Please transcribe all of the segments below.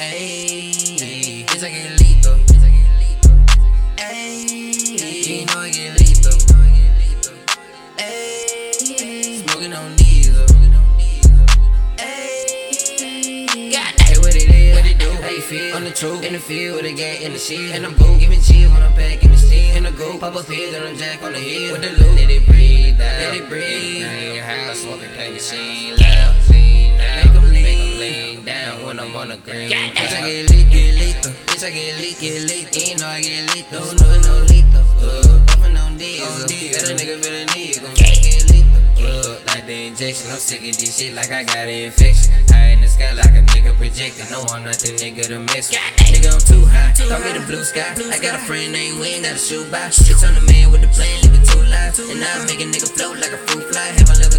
Ayy, bitch, I get lethal. Ayy, you know I get lethal. Ayy, smoking on diesel. Ayy, God damn, what it is, what it do, how you feel? On the truth, in the field with a gang in the shit. And I'm boom, giving chill when I'm packing the steel. In the go, pop a pill, then I'm jack on the hill. With the loot, let it breathe out, let it breathe. In your house, smoking paint machine loud. Make 'em lean, lean down when I'm on the green. Bitch, I get lit, get lethal. Uh. Bitch, I get lit, get lethal. You know I get lethal. Uh. No, no, lethal. Uh, puffin' on diesel. Got uh. a nigga feelin' need, gon' get lethal. Uh, like the injection, I'm sick of this shit like I got an infection. High in the sky like a nigga projecting. No, I'm not the nigga to mess with. Nigga, I'm too high. Throw me the blue sky. I got a friend named Wayne, got a shoe by. Bitch, I'm the man with the plan, leave it too live. And I make a nigga float like a fruit fly. Have a no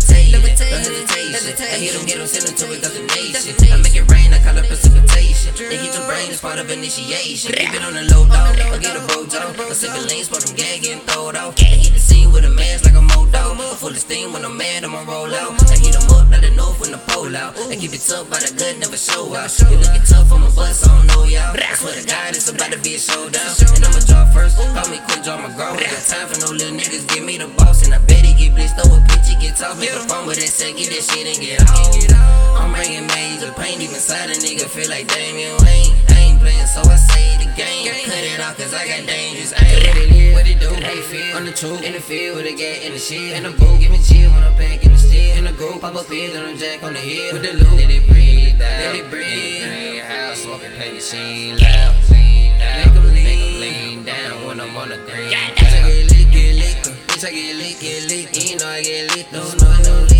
hesitation. I hit him, get to a destination. I make it rain, I call it precipitation. They hit the brain, it's part of initiation. Keep it on the low dog, I get a bojo. A sipping lean, smoke them gag, getting throwed off. I hit the scene with a mask like a modo. Full of steam when I'm mad, I'ma roll out. I hit him up the north when the pole out. I keep it tough by the good, never show out. You looking tough on my bus, I don't know y'all. I swear to God, it's about to be a showdown. And I'ma draw first, phone with that set, get that shit and get off. I'm bringing major pain, deep inside a nigga, feel like Damian Wayne. I ain't playing, so I say the game. Cut it off, cause I got dangerous. I ain't what it is, what it do, how you feel. On the truth, in the field with a gat in the shit. In the boot, give me chill when I'm back in the steel. In the group, pop up pills and I'm jack on the hill. With the loot, let it breathe out. Let it breathe. Your house, smoking paint machine loud. Make 'em lean, lean down when I'm on the green. Bitch, I get lit, get lit. Bitch, I get lit, get lit. You know I get lit, no, no, no,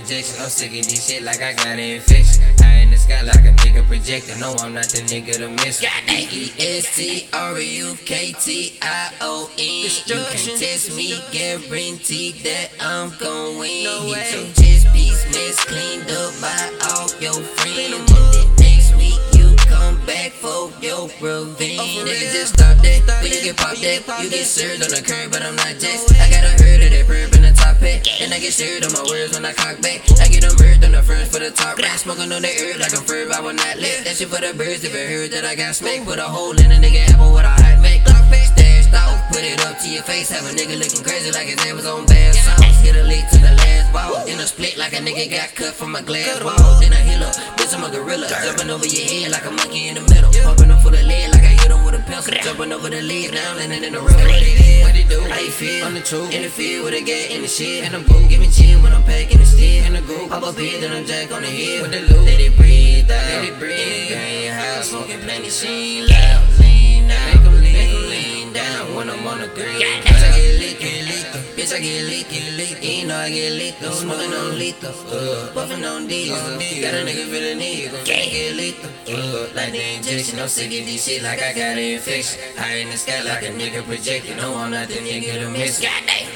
injection, I'm sick of this shit like I got an infection. High in the sky like a nigga projecting. No, I'm not the nigga to miss. E S T R U K T I O N. You can test me, guarantee that I'm gon' win. Hit your chest piece, mess cleaned up by all your friends. Next week you come back for your revenge. Nigga just stop that, when you get popped that, you get served on the curb, but I'm not just. I got a herd of that perp hat, and I get served on my words when I cock back. I get them birds on the first for the top rack, smoking on the herb like a verb, I will not let that shit for the birds. If it heard that I got smacked, put a hole in a nigga apple with a hot make. Stashed out, put it up to your face, have a nigga looking crazy like his head was on bad sauce. Get a lead to the last ball, in a split like a nigga got cut from a glass wall. Then I heal up, bitch I'm a gorilla, jumping over your head like a monkey in the middle, pumping up for the lead like I hit him with pencil, jumping over the lead, now landing in the road. What it is, what it do, how you feel? On the truth, in the field with a gat in the shit, and I'm boom, giving chill when I'm packing the steel. In the group, pop up here, then I'm jack on the hill. With the loot, let it breathe out, let it breathe. In your house, smoking plenty, she loud, on the green. Bitch, I get lit, get lit. Bitch, I get lit, get lit. You know I get lit. Smoking on lethal. Uh, puffing on diesel. Got a nigga feeling need, gon' get lethal. Uh, like the injection, I'm sick of this shit like I got an infection. High in the sky like a nigga projecting. No, I'm not the nigga to miss. Goddamn.